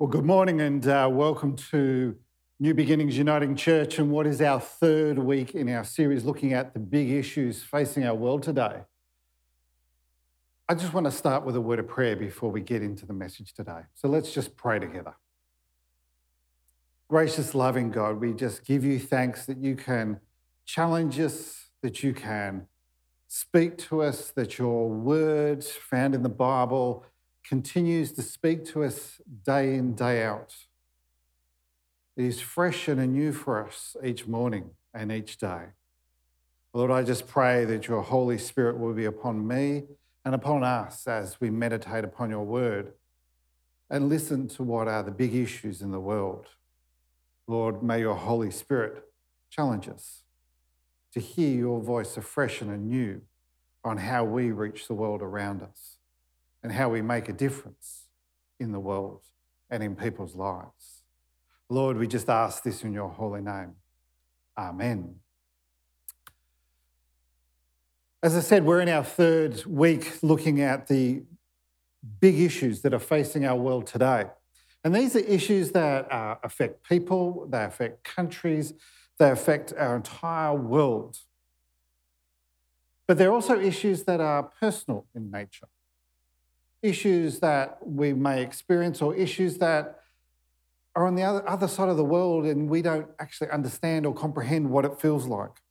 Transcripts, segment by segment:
Well, good morning and uh, welcome to New Beginnings Uniting Church and what is our third week in our series looking at the big issues facing our world today. I just want to start with a word of prayer before we get into the message today. So let's just pray together. Gracious, loving God, we just give you thanks that you can challenge us, that you can speak to us, that your words found in the Bible continues to speak to us day in, day out. It is fresh and anew for us each morning and each day. Lord, I just pray that your Holy Spirit will be upon me and upon us as we meditate upon your word and listen to what are the big issues in the world. Lord, may your Holy Spirit challenge us to hear your voice afresh and anew on how we reach the world around us and how we make a difference in the world and in people's lives. Lord, we just ask this in your holy name. Amen. As I said, we're in our third week looking at the big issues that are facing our world today. And these are issues that uh, affect people, they affect countries, they affect our entire world. But they're also issues that are personal in nature issues that we may experience or issues that are on the other, other side of the world and we don't actually understand or comprehend what it feels like.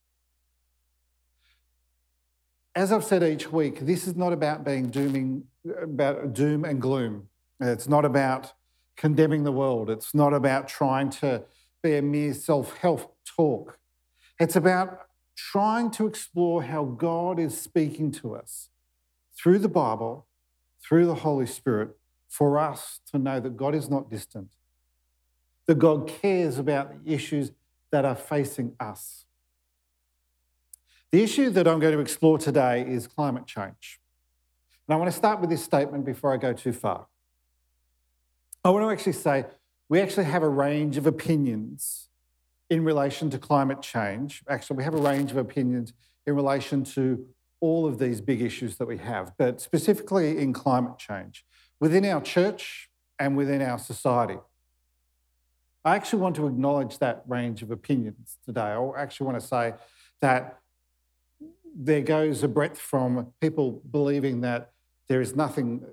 As I've said each week, this is not about being dooming, about doom and gloom. It's not about condemning the world. It's not about trying to be a mere self help talk. It's about trying to explore how God is speaking to us through the Bible through the Holy Spirit for us to know that God is not distant, that God cares about the issues that are facing us. The issue that I'm going to explore today is climate change. And I want to start with this statement before I go too far. I want to actually say we actually have a range of opinions in relation to climate change. Actually, we have a range of opinions in relation to all of these big issues that we have, but specifically in climate change within our church and within our society. I actually want to acknowledge that range of opinions today. I actually want to say that there goes a breadth from people believing that there is nothing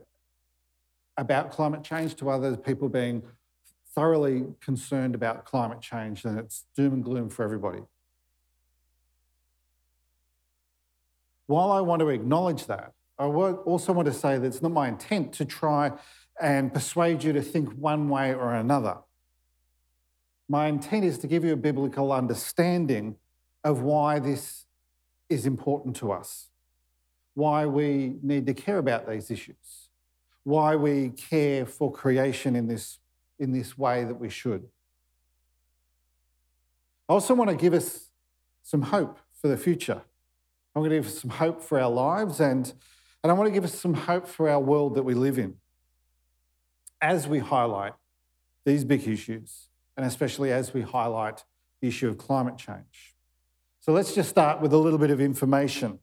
about climate change to other people being thoroughly concerned about climate change and it's doom and gloom for everybody. While I want to acknowledge that, I also want to say that it's not my intent to try and persuade you to think one way or another. My intent is to give you a biblical understanding of why this is important to us, why we need to care about these issues, why we care for creation in this, in this way that we should. I also want to give us some hope for the future. I'm going to give us some hope for our lives and, and I want to give us some hope for our world that we live in as we highlight these big issues, and especially as we highlight the issue of climate change. So let's just start with a little bit of information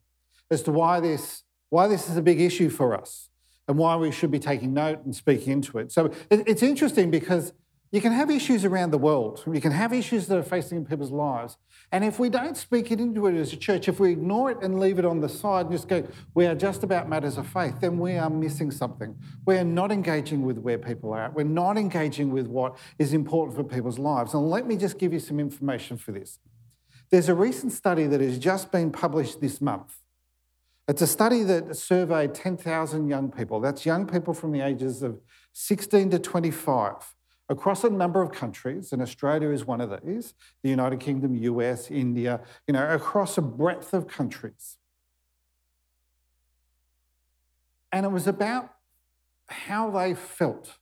as to why this, why this is a big issue for us and why we should be taking note and speaking into it. So it's interesting because you can have issues around the world. You can have issues that are facing people's lives. And if we don't speak it into it as a church, if we ignore it and leave it on the side and just go, we are just about matters of faith, then we are missing something. We are not engaging with where people are at. We're not engaging with what is important for people's lives. And let me just give you some information for this. There's a recent study that has just been published this month. It's a study that surveyed 10,000 young people. That's young people from the ages of 16 to 25 across a number of countries, and Australia is one of these, the United Kingdom, US, India, you know, across a breadth of countries. And it was about how they felt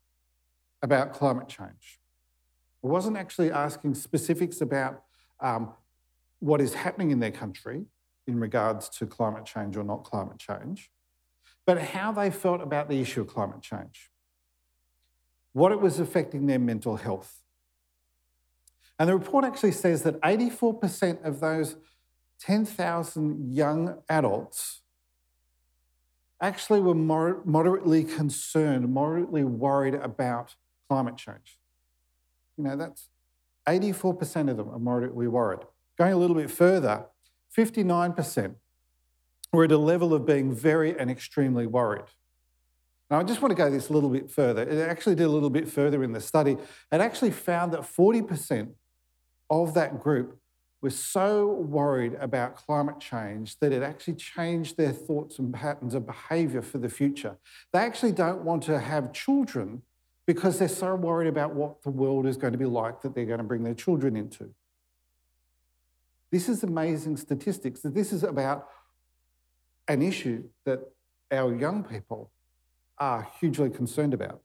about climate change. It wasn't actually asking specifics about um, what is happening in their country in regards to climate change or not climate change, but how they felt about the issue of climate change what it was affecting their mental health. And the report actually says that 84% of those 10,000 young adults actually were moderately concerned, moderately worried about climate change. You know, that's 84% of them are moderately worried. Going a little bit further, 59% were at a level of being very and extremely worried. Now, I just want to go this a little bit further. It actually did a little bit further in the study. It actually found that 40% of that group were so worried about climate change that it actually changed their thoughts and patterns of behaviour for the future. They actually don't want to have children because they're so worried about what the world is going to be like that they're going to bring their children into. This is amazing statistics. This is about an issue that our young people are hugely concerned about.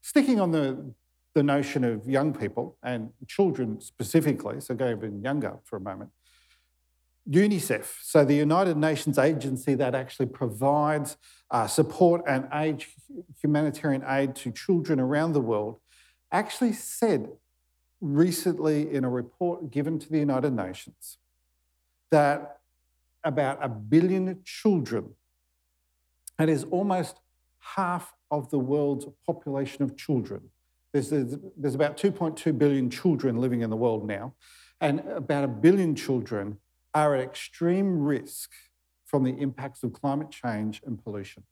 Sticking on the, the notion of young people and children specifically, so go even younger for a moment, UNICEF, so the United Nations agency that actually provides uh, support and aid, humanitarian aid to children around the world, actually said recently in a report given to the United Nations that about a billion children, and is almost half of the world's population of children. There's, there's about 2.2 billion children living in the world now, and about a billion children are at extreme risk from the impacts of climate change and pollution.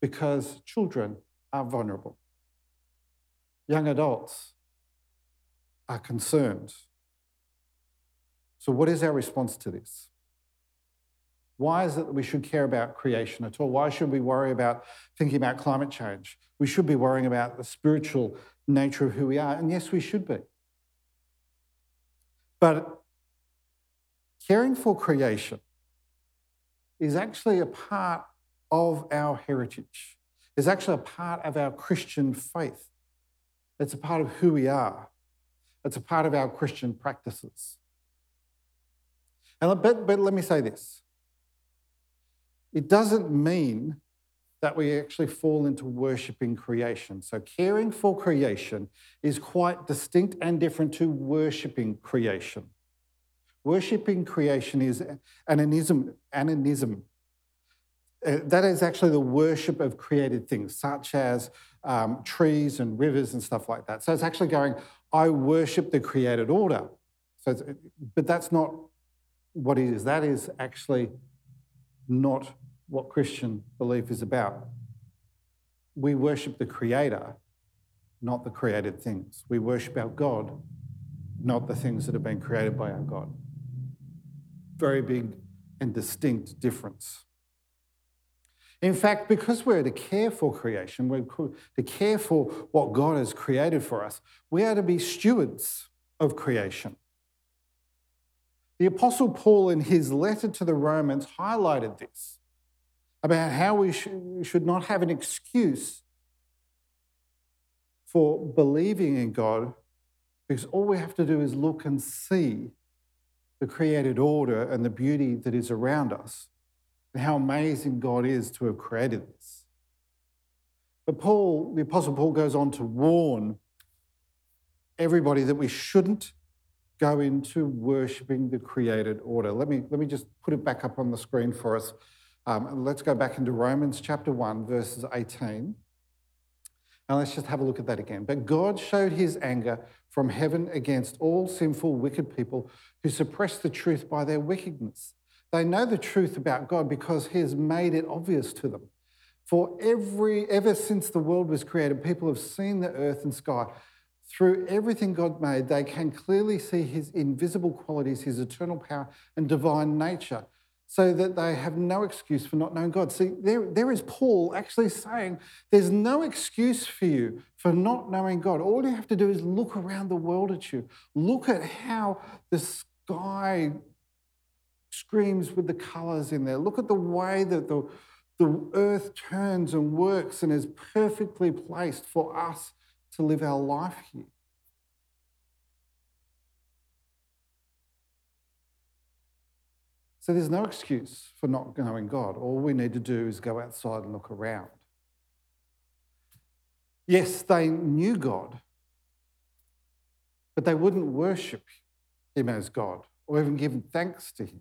Because children are vulnerable. Young adults are concerned. So, what is our response to this? Why is it that we should care about creation at all? Why should we worry about thinking about climate change? We should be worrying about the spiritual nature of who we are. And yes, we should be. But caring for creation is actually a part of our heritage, it's actually a part of our Christian faith. It's a part of who we are, it's a part of our Christian practices. And, but, but let me say this it doesn't mean that we actually fall into worshipping creation. So, caring for creation is quite distinct and different to worshipping creation. Worshipping creation is animism. animism. Uh, that is actually the worship of created things, such as um, trees and rivers and stuff like that. So it's actually going, I worship the created order. So, but that's not what it is. That is actually not what Christian belief is about. We worship the Creator, not the created things. We worship our God, not the things that have been created by our God. Very big and distinct difference. In fact, because we're to care for creation, we're to care for what God has created for us, we are to be stewards of creation. The Apostle Paul, in his letter to the Romans, highlighted this about how we should not have an excuse for believing in God because all we have to do is look and see the created order and the beauty that is around us and how amazing God is to have created this. But Paul, the Apostle Paul, goes on to warn everybody that we shouldn't go into worshipping the created order. Let me, let me just put it back up on the screen for us. Um, let's go back into Romans chapter 1, verses 18. And let's just have a look at that again. But God showed his anger from heaven against all sinful, wicked people who suppress the truth by their wickedness. They know the truth about God because he has made it obvious to them. For every ever since the world was created, people have seen the earth and sky. Through everything God made, they can clearly see his invisible qualities, his eternal power and divine nature so that they have no excuse for not knowing God. See, there, there is Paul actually saying there's no excuse for you for not knowing God. All you have to do is look around the world at you. Look at how the sky screams with the colours in there. Look at the way that the, the earth turns and works and is perfectly placed for us to live our life here. So there's no excuse for not knowing God. All we need to do is go outside and look around. Yes, they knew God, but they wouldn't worship him as God or even give thanks to him.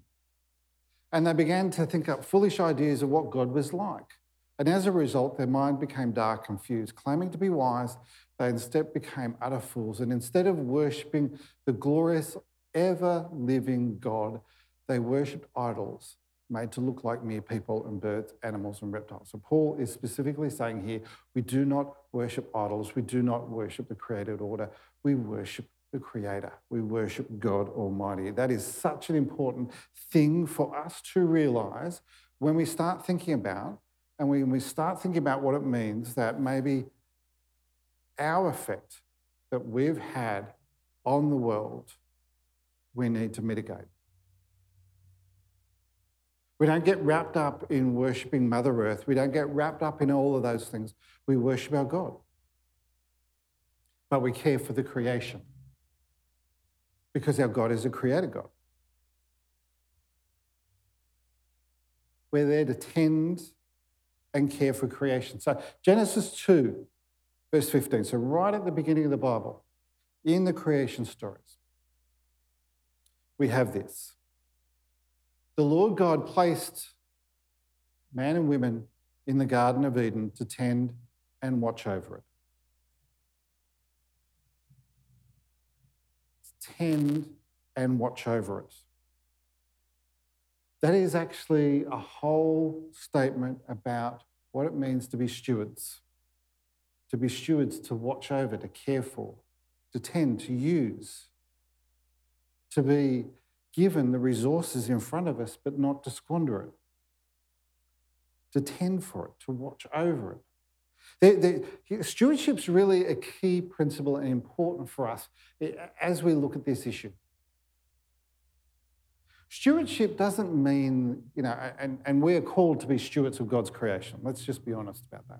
And they began to think up foolish ideas of what God was like. And as a result, their mind became dark, and confused. Claiming to be wise, they instead became utter fools. And instead of worshipping the glorious, ever living God, they worshipped idols made to look like mere people and birds, animals, and reptiles. So Paul is specifically saying here we do not worship idols, we do not worship the created order, we worship the Creator, we worship God Almighty. That is such an important thing for us to realize when we start thinking about and when we start thinking about what it means that maybe our effect that we've had on the world, we need to mitigate. We don't get wrapped up in worshipping Mother Earth. We don't get wrapped up in all of those things. We worship our God. But we care for the creation because our God is a creator God. We're there to tend and care for creation. So, Genesis 2, verse 15. So, right at the beginning of the Bible, in the creation stories, we have this. The Lord God placed man and women in the Garden of Eden to tend and watch over it. Tend and watch over it. That is actually a whole statement about what it means to be stewards. To be stewards, to watch over, to care for, to tend, to use, to be given the resources in front of us, but not to squander it, to tend for it, to watch over it. The, the, stewardship's really a key principle and important for us eh, as we look at this issue. Stewardship doesn't mean, you know, and, and we're called to be stewards of God's creation. Let's just be honest about that.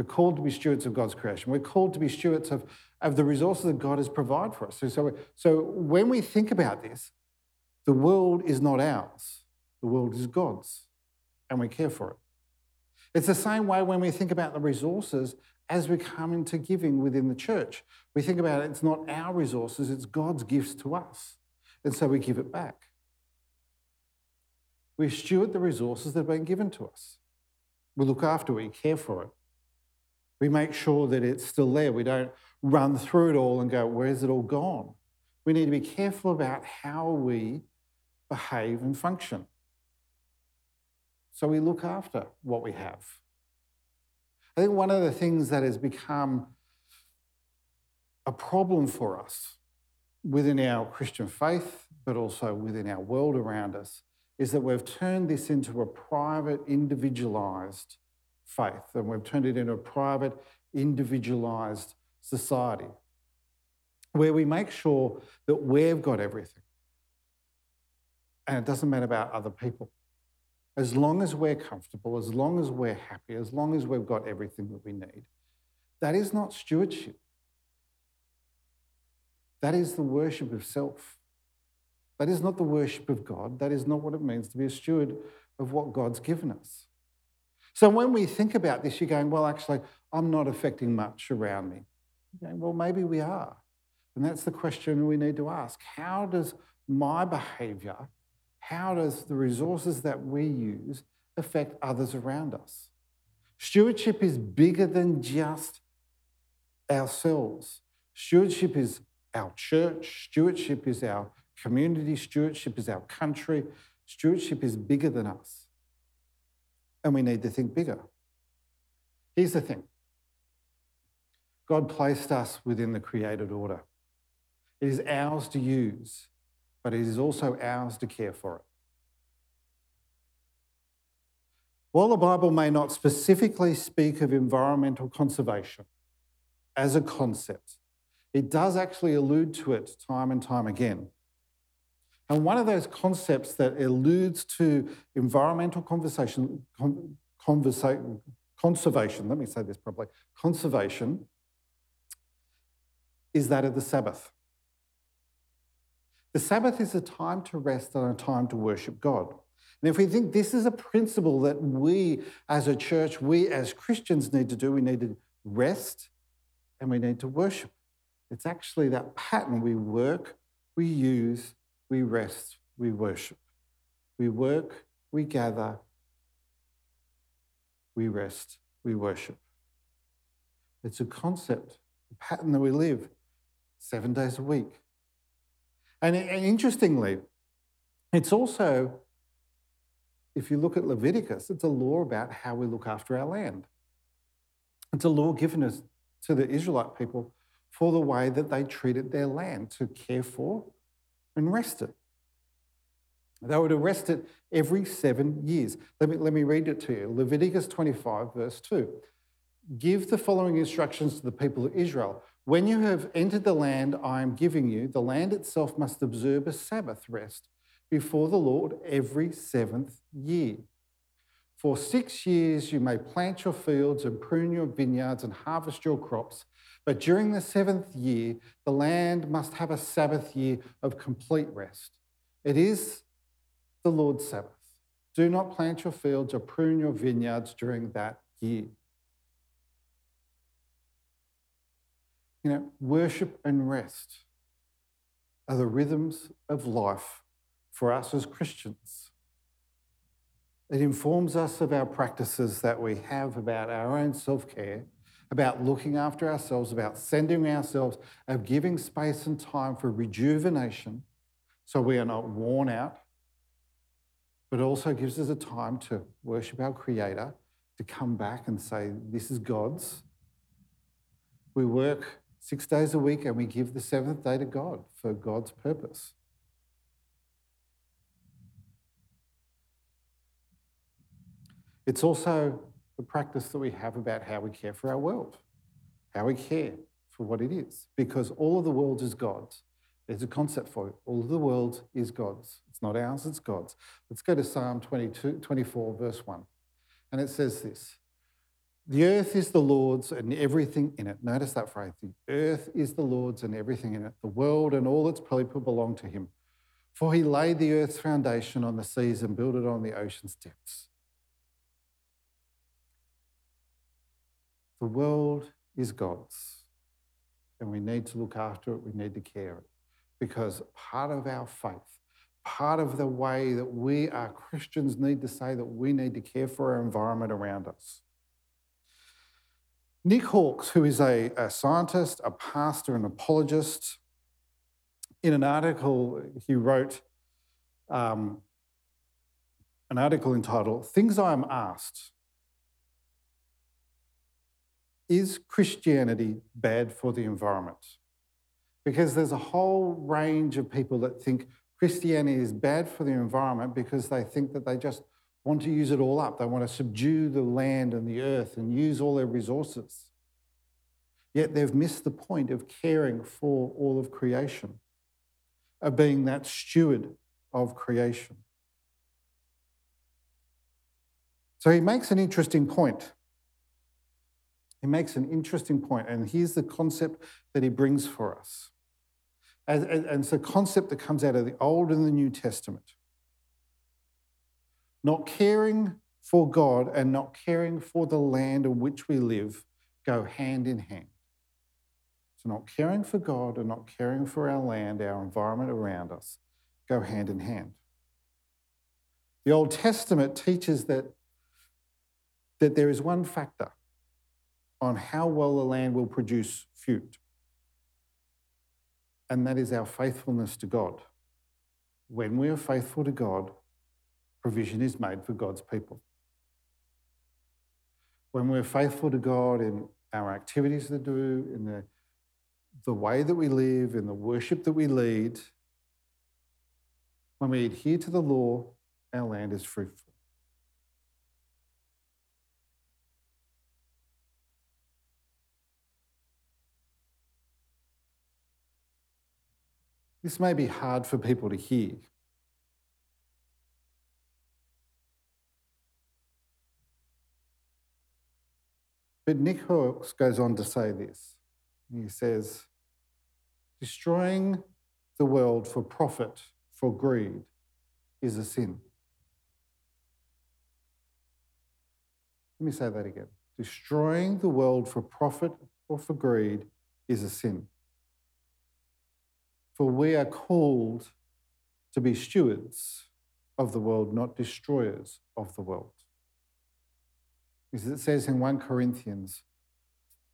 We're called to be stewards of God's creation. We're called to be stewards of, of the resources that God has provided for us. So, so, so when we think about this, the world is not ours, the world is God's, and we care for it. It's the same way when we think about the resources as we come into giving within the church. We think about it, it's not our resources, it's God's gifts to us. And so we give it back. We steward the resources that have been given to us. We look after it, we care for it. We make sure that it's still there. We don't run through it all and go, where's it all gone? We need to be careful about how we behave and function. So we look after what we have. I think one of the things that has become a problem for us within our Christian faith, but also within our world around us, is that we've turned this into a private, individualized faith, and we've turned it into a private, individualized society where we make sure that we've got everything. And it doesn't matter about other people. As long as we're comfortable, as long as we're happy, as long as we've got everything that we need, that is not stewardship. That is the worship of self. That is not the worship of God. That is not what it means to be a steward of what God's given us. So when we think about this, you're going, well, actually, I'm not affecting much around me. Going, well, maybe we are. And that's the question we need to ask. How does my behavior, how does the resources that we use affect others around us? Stewardship is bigger than just ourselves. Stewardship is our church, stewardship is our community, stewardship is our country, stewardship is bigger than us. And we need to think bigger. Here's the thing God placed us within the created order. It is ours to use, but it is also ours to care for it. While the Bible may not specifically speak of environmental conservation as a concept, it does actually allude to it time and time again. And one of those concepts that alludes to environmental conversation, con, conservation, let me say this properly, conservation, is that of the Sabbath. The Sabbath is a time to rest and a time to worship God. And if we think this is a principle that we as a church, we as Christians need to do, we need to rest and we need to worship. It's actually that pattern we work, we use, we rest, we worship. We work, we gather, we rest, we worship. It's a concept, a pattern that we live seven days a week. And, and interestingly, it's also, if you look at Leviticus, it's a law about how we look after our land. It's a law given us to the Israelite people for the way that they treated their land to care for and rest it. They would arrest it every seven years. Let me, let me read it to you Leviticus 25, verse 2. Give the following instructions to the people of Israel. When you have entered the land I am giving you, the land itself must observe a Sabbath rest before the Lord every seventh year. For six years you may plant your fields and prune your vineyards and harvest your crops. But during the seventh year, the land must have a Sabbath year of complete rest. It is the Lord's Sabbath. Do not plant your fields or prune your vineyards during that year. You know, worship and rest are the rhythms of life for us as Christians. It informs us of our practices that we have about our own self care, about looking after ourselves, about sending ourselves, of giving space and time for rejuvenation so we are not worn out but also gives us a time to worship our Creator, to come back and say, This is God's. We work six days a week and we give the seventh day to God for God's purpose. It's also the practice that we have about how we care for our world, how we care for what it is, because all of the world is God's. There's a concept for it. All of the world is God's. It's not ours, it's God's. Let's go to Psalm 22, 24, verse 1. And it says this The earth is the Lord's and everything in it. Notice that phrase the earth is the Lord's and everything in it. The world and all its people belong to him. For he laid the earth's foundation on the seas and built it on the ocean's depths. The world is God's, and we need to look after it, we need to care it because part of our faith, part of the way that we are Christians need to say that we need to care for our environment around us. Nick Hawkes, who is a, a scientist, a pastor, an apologist, in an article he wrote, um, an article entitled Things I Am Asked Is Christianity Bad for the Environment? because there's a whole range of people that think Christianity is bad for the environment because they think that they just want to use it all up. They want to subdue the land and the earth and use all their resources. Yet they've missed the point of caring for all of creation, of being that steward of creation. So he makes an interesting point. He makes an interesting point, and here's the concept that he brings for us. And, it's a concept that comes out of the Old and the New Testament. Not caring for God and not caring for the land in which we live go hand in hand. So, not caring for God and not caring for our land, our environment around us, go hand in hand. The Old Testament teaches that, that there is one factor on how well the land will produce fruit, and that is our faithfulness to God. When we are faithful to God, provision is made for God's people. When we're faithful to God in our activities that do, in the, the way that we live, in the worship that we lead, when we adhere to the law, our land is fruitful. This may be hard for people to hear. But Nick Hawkes goes on to say this. He says, destroying the world for profit, for greed, is a sin. Let me say that again. Destroying the world for profit or for greed is a sin. For we are called to be stewards of the world, not destroyers of the world. is it says in 1 Corinthians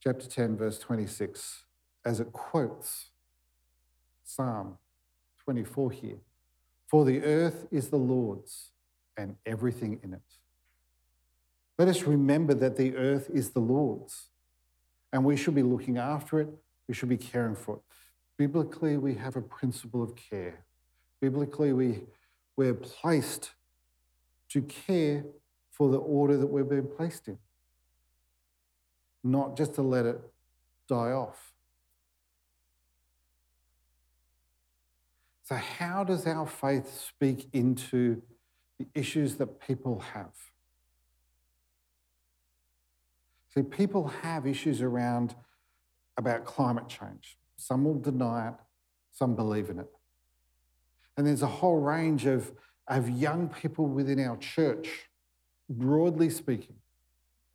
chapter 10, verse 26, as it quotes Psalm 24 here For the earth is the Lord's and everything in it. Let us remember that the earth is the Lord's and we should be looking after it, we should be caring for it. Biblically, we have a principle of care. Biblically, we, we're placed to care for the order that we've been placed in, not just to let it die off. So, how does our faith speak into the issues that people have? See, people have issues around about climate change. Some will deny it, some believe in it. And there's a whole range of, of young people within our church, broadly speaking.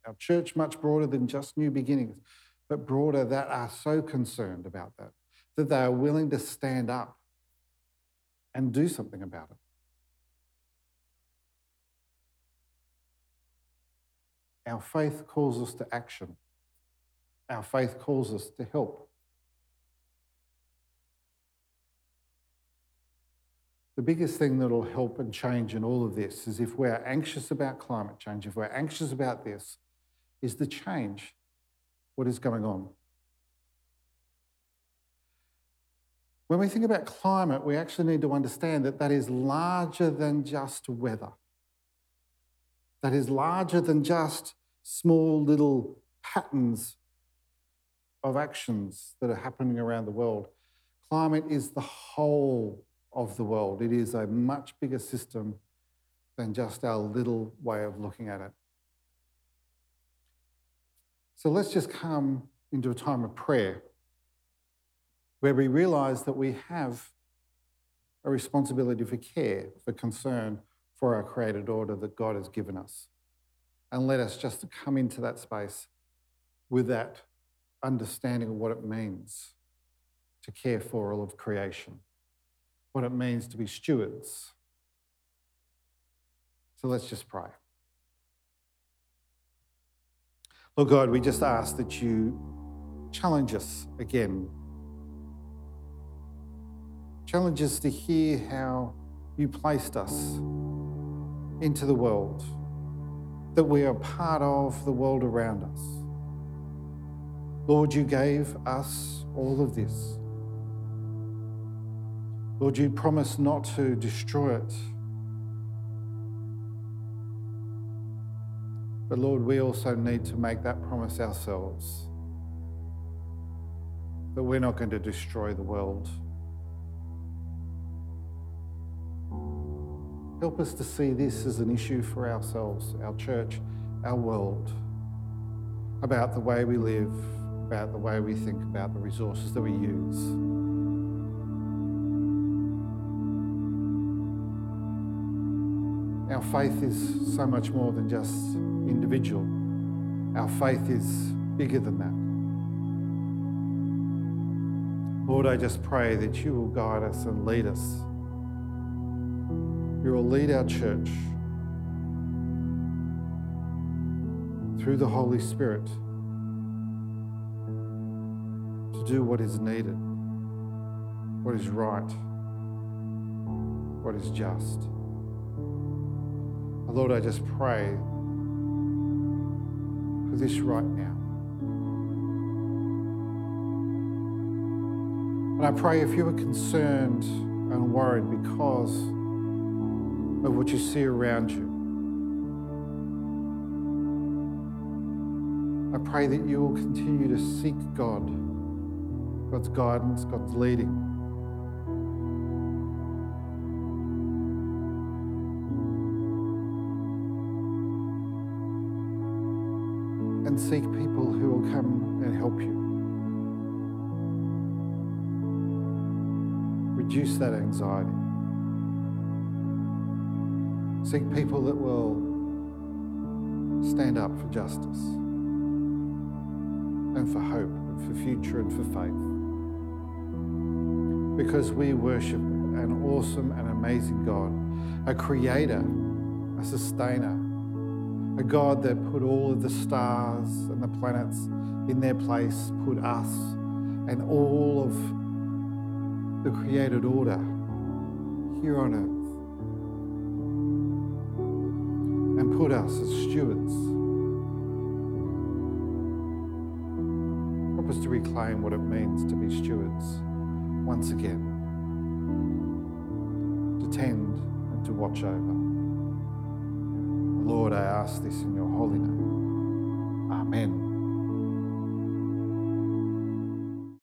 Our church, much broader than just New Beginnings, but broader, that are so concerned about that, that they are willing to stand up and do something about it. Our faith calls us to action. Our faith calls us to help. The biggest thing that'll help and change in all of this is if we're anxious about climate change, if we're anxious about this, is to change what is going on. When we think about climate, we actually need to understand that that is larger than just weather. That is larger than just small little patterns of actions that are happening around the world. Climate is the whole of the world. It is a much bigger system than just our little way of looking at it. So let's just come into a time of prayer where we realize that we have a responsibility for care, for concern for our created order that God has given us. And let us just come into that space with that understanding of what it means to care for all of creation, what it means to be stewards. So let's just pray. Lord God, we just ask that you challenge us again. Challenge us to hear how you placed us into the world, that we are part of the world around us. Lord, you gave us all of this. Lord, you promise not to destroy it. But Lord, we also need to make that promise ourselves that we're not going to destroy the world. Help us to see this as an issue for ourselves, our church, our world, about the way we live, about the way we think about the resources that we use. Our faith is so much more than just individual. Our faith is bigger than that. Lord, I just pray that you will guide us and lead us. You will lead our church through the Holy Spirit to do what is needed, what is right, what is just. Lord, I just pray for this right now. And I pray if you are concerned and worried because of what you see around you, I pray that you will continue to seek God God's guidance, God's leading. Seek people that will stand up for justice and for hope and for future and for faith. Because we worship an awesome and amazing God, a creator, a sustainer, a God that put all of the stars and the planets in their place, put us and all of the created order here on earth, and put us as stewards. Help us to reclaim what it means to be stewards once again, to tend and to watch over. Lord, I ask this in your holy name. Amen.